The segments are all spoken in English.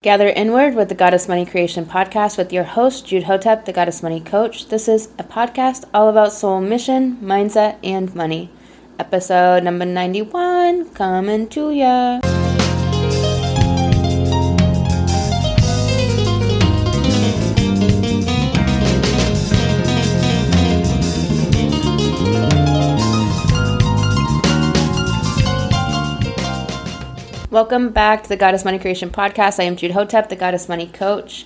Gather Inward with the Goddess Money Creation Podcast with your host, Jude Hotep, the Goddess Money Coach. This is a podcast all about soul mission, mindset, and money. Episode number 91 coming to ya. Welcome back to the Goddess Money Creation Podcast. I am Jude Hotep, the Goddess Money Coach.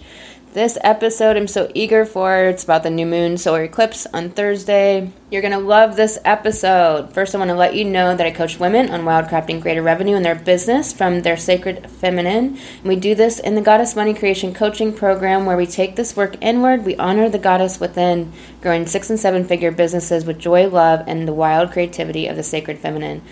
This episode I'm so eager for. It's about the new moon solar eclipse on Thursday. You're going to love this episode. First, I want to let you know that I coach women on wildcrafting greater revenue in their business from their sacred feminine. And we do this in the Goddess Money Creation Coaching Program where we take this work inward. We honor the goddess within, growing six and seven figure businesses with joy, love, and the wild creativity of the sacred feminine.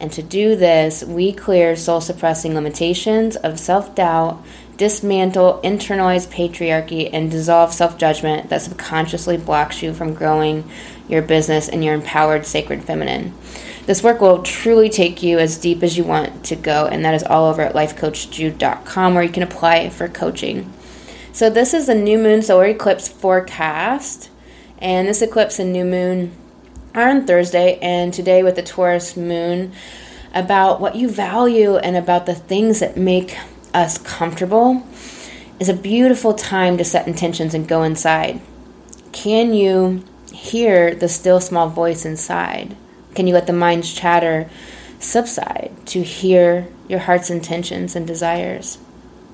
And to do this, we clear soul suppressing limitations of self doubt, dismantle internalized patriarchy, and dissolve self judgment that subconsciously blocks you from growing your business and your empowered sacred feminine. This work will truly take you as deep as you want to go, and that is all over at lifecoachjude.com where you can apply for coaching. So, this is a new moon solar eclipse forecast, and this eclipse and new moon on Thursday, and today with the Taurus moon about what you value and about the things that make us comfortable is a beautiful time to set intentions and go inside. Can you hear the still small voice inside? Can you let the mind's chatter subside to hear your heart's intentions and desires?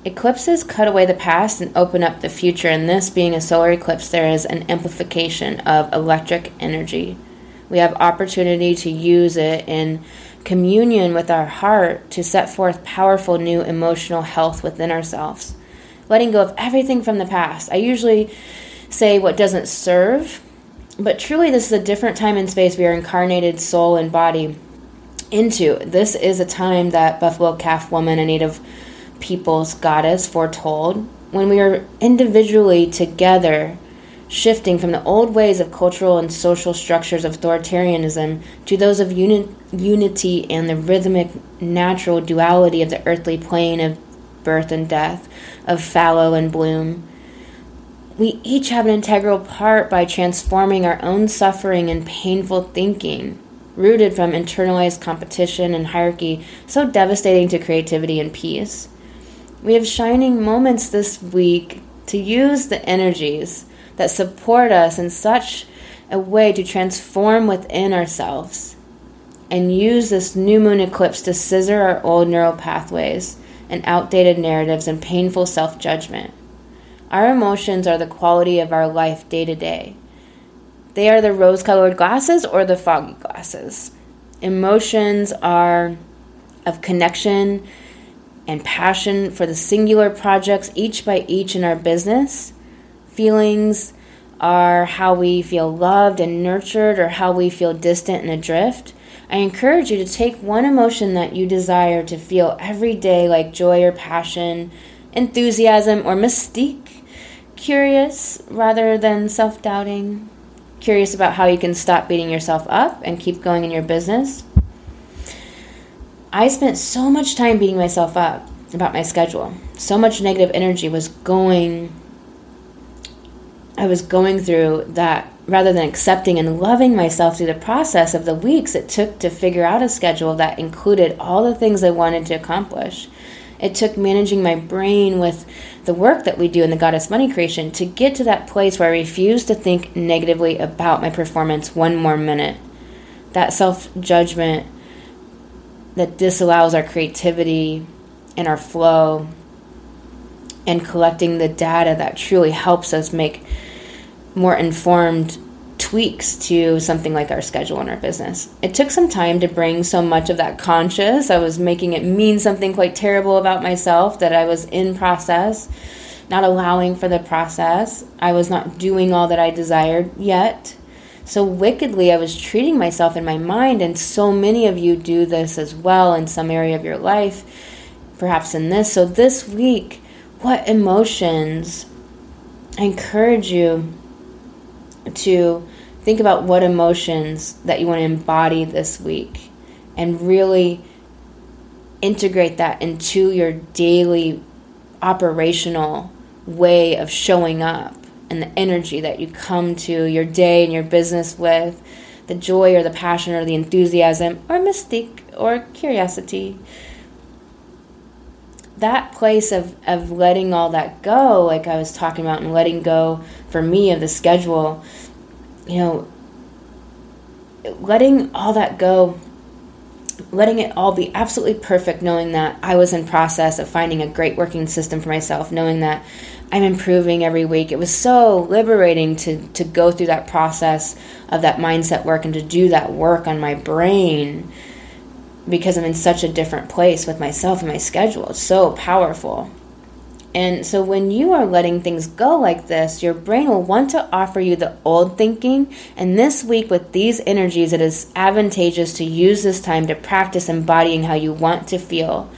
Eclipses cut away the past and open up the future, and this being a solar eclipse, there is an amplification of electric energy. We have opportunity to use it in communion with our heart to set forth powerful new emotional health within ourselves. Letting go of everything from the past. I usually say what doesn't serve, but truly, this is a different time and space we are incarnated soul and body into. This is a time that Buffalo Calf Woman, a native people's goddess, foretold when we are individually together shifting from the old ways of cultural and social structures of authoritarianism to those of uni- unity and the rhythmic natural duality of the earthly plane of birth and death, of fallow and bloom. We each have an integral part by transforming our own suffering and painful thinking, rooted from internalized competition and hierarchy, so devastating to creativity and peace. We have shining moments this week to use the energies that support us in such a way to transform within ourselves and use this new moon eclipse to scissor our old neural pathways and outdated narratives and painful self judgment. Our emotions are the quality of our life day to day. They are the rose colored glasses or the foggy glasses. Emotions are of connection and passion for the singular projects, each by each in our business feelings are how we feel loved and nurtured or how we feel distant and adrift. I encourage you to take one emotion that you desire to feel every day, like joy or passion, enthusiasm or mystique, curious rather than self doubting, curious about how you can stop beating yourself up and keep going in your business. I spent so much time beating myself up about my schedule. So much negative energy was going I was going through that rather than accepting and loving myself through the process of the weeks it took to figure out a schedule that included all the things I wanted to accomplish. It took managing my brain with the work that we do in the Goddess Money Creation to get to that place where I refuse to think negatively about my performance one more minute. That self judgment that disallows our creativity and our flow and collecting the data that truly helps us make more informed tweaks to something like our schedule in our business. It took some time to bring so much of that conscious. I was making it mean something quite terrible about myself that I was in process, not allowing for the process. I was not doing all that I desired yet. So wickedly, I was treating myself in my mind, and so many of you do this as well in some area of your life, perhaps in this. So, this week, what emotions? I encourage you to think about what emotions that you want to embody this week and really integrate that into your daily operational way of showing up and the energy that you come to your day and your business with, the joy or the passion or the enthusiasm or mystique or curiosity. That place of, of letting all that go, like I was talking about, and letting go for me of the schedule, you know, letting all that go letting it all be absolutely perfect, knowing that I was in process of finding a great working system for myself, knowing that I'm improving every week. It was so liberating to to go through that process of that mindset work and to do that work on my brain because I'm in such a different place with myself and my schedule. It's so powerful. And so when you are letting things go like this, your brain will want to offer you the old thinking. And this week, with these energies, it is advantageous to use this time to practice embodying how you want to feel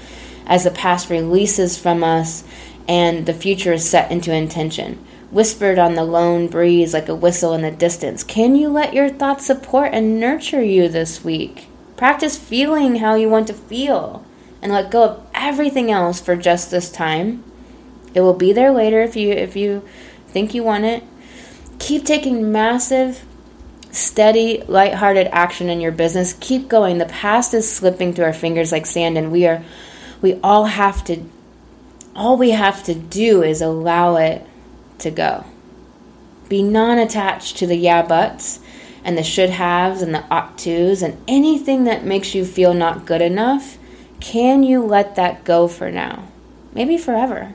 as the past releases from us and the future is set into intention. Whispered on the lone breeze like a whistle in the distance. Can you let your thoughts support and nurture you this week? Practice feeling how you want to feel and let go of everything else for just this time. It will be there later if you if you think you want it. Keep taking massive steady, light-hearted action in your business. Keep going. The past is slipping through our fingers like sand and we are we all have to all we have to do is allow it to go. Be non-attached to the yeah buts and the should haves and the ought tos and anything that makes you feel not good enough. Can you let that go for now? Maybe forever.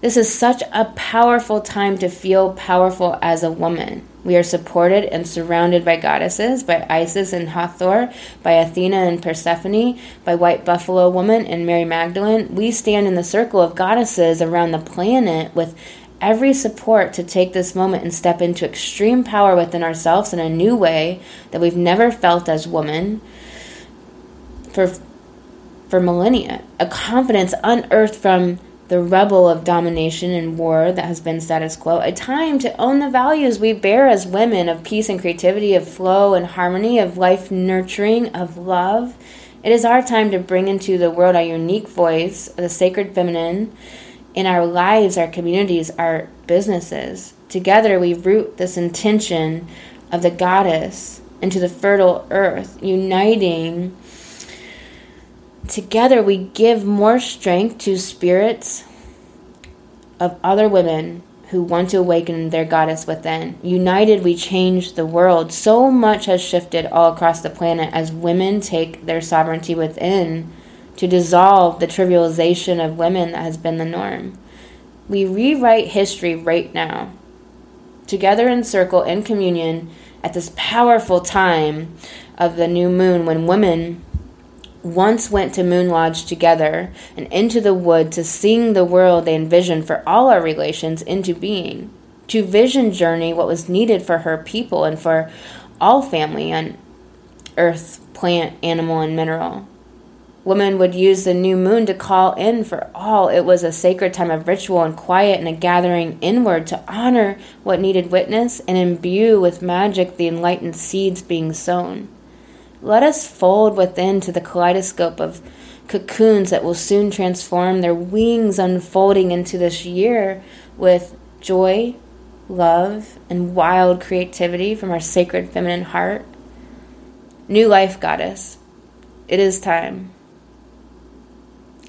This is such a powerful time to feel powerful as a woman. We are supported and surrounded by goddesses, by Isis and Hathor, by Athena and Persephone, by White Buffalo Woman and Mary Magdalene. We stand in the circle of goddesses around the planet with every support to take this moment and step into extreme power within ourselves in a new way that we've never felt as women for for millennia. A confidence unearthed from the rubble of domination and war that has been status quo, a time to own the values we bear as women of peace and creativity, of flow and harmony, of life nurturing, of love. It is our time to bring into the world our unique voice, the sacred feminine, in our lives, our communities, our businesses. Together, we root this intention of the goddess into the fertile earth, uniting Together, we give more strength to spirits of other women who want to awaken their goddess within. United, we change the world. So much has shifted all across the planet as women take their sovereignty within to dissolve the trivialization of women that has been the norm. We rewrite history right now, together in circle, in communion, at this powerful time of the new moon when women once went to Moon Lodge together and into the wood to sing the world they envisioned for all our relations into being, to vision journey what was needed for her people and for all family on earth, plant, animal, and mineral. Women would use the new moon to call in for all. It was a sacred time of ritual and quiet and a gathering inward to honor what needed witness and imbue with magic the enlightened seeds being sown. Let us fold within to the kaleidoscope of cocoons that will soon transform their wings unfolding into this year with joy, love, and wild creativity from our sacred feminine heart. New life, goddess. It is time.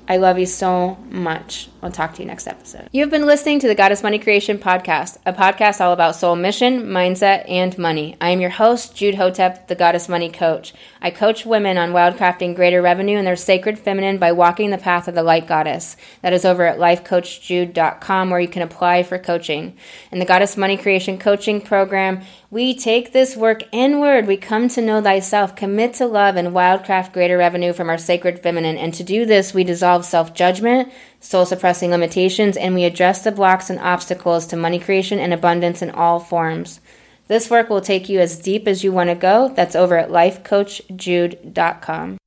I love you so much. I'll talk to you next episode. You've been listening to the Goddess Money Creation Podcast, a podcast all about soul mission, mindset, and money. I am your host, Jude Hotep, the Goddess Money Coach. I coach women on wildcrafting greater revenue in their sacred feminine by walking the path of the light goddess. That is over at lifecoachjude.com where you can apply for coaching. In the Goddess Money Creation Coaching Program, we take this work inward. We come to know thyself, commit to love, and wildcraft greater revenue from our sacred feminine. And to do this, we dissolve self judgment, soul suppressing limitations, and we address the blocks and obstacles to money creation and abundance in all forms. This work will take you as deep as you want to go. That's over at lifecoachjude.com.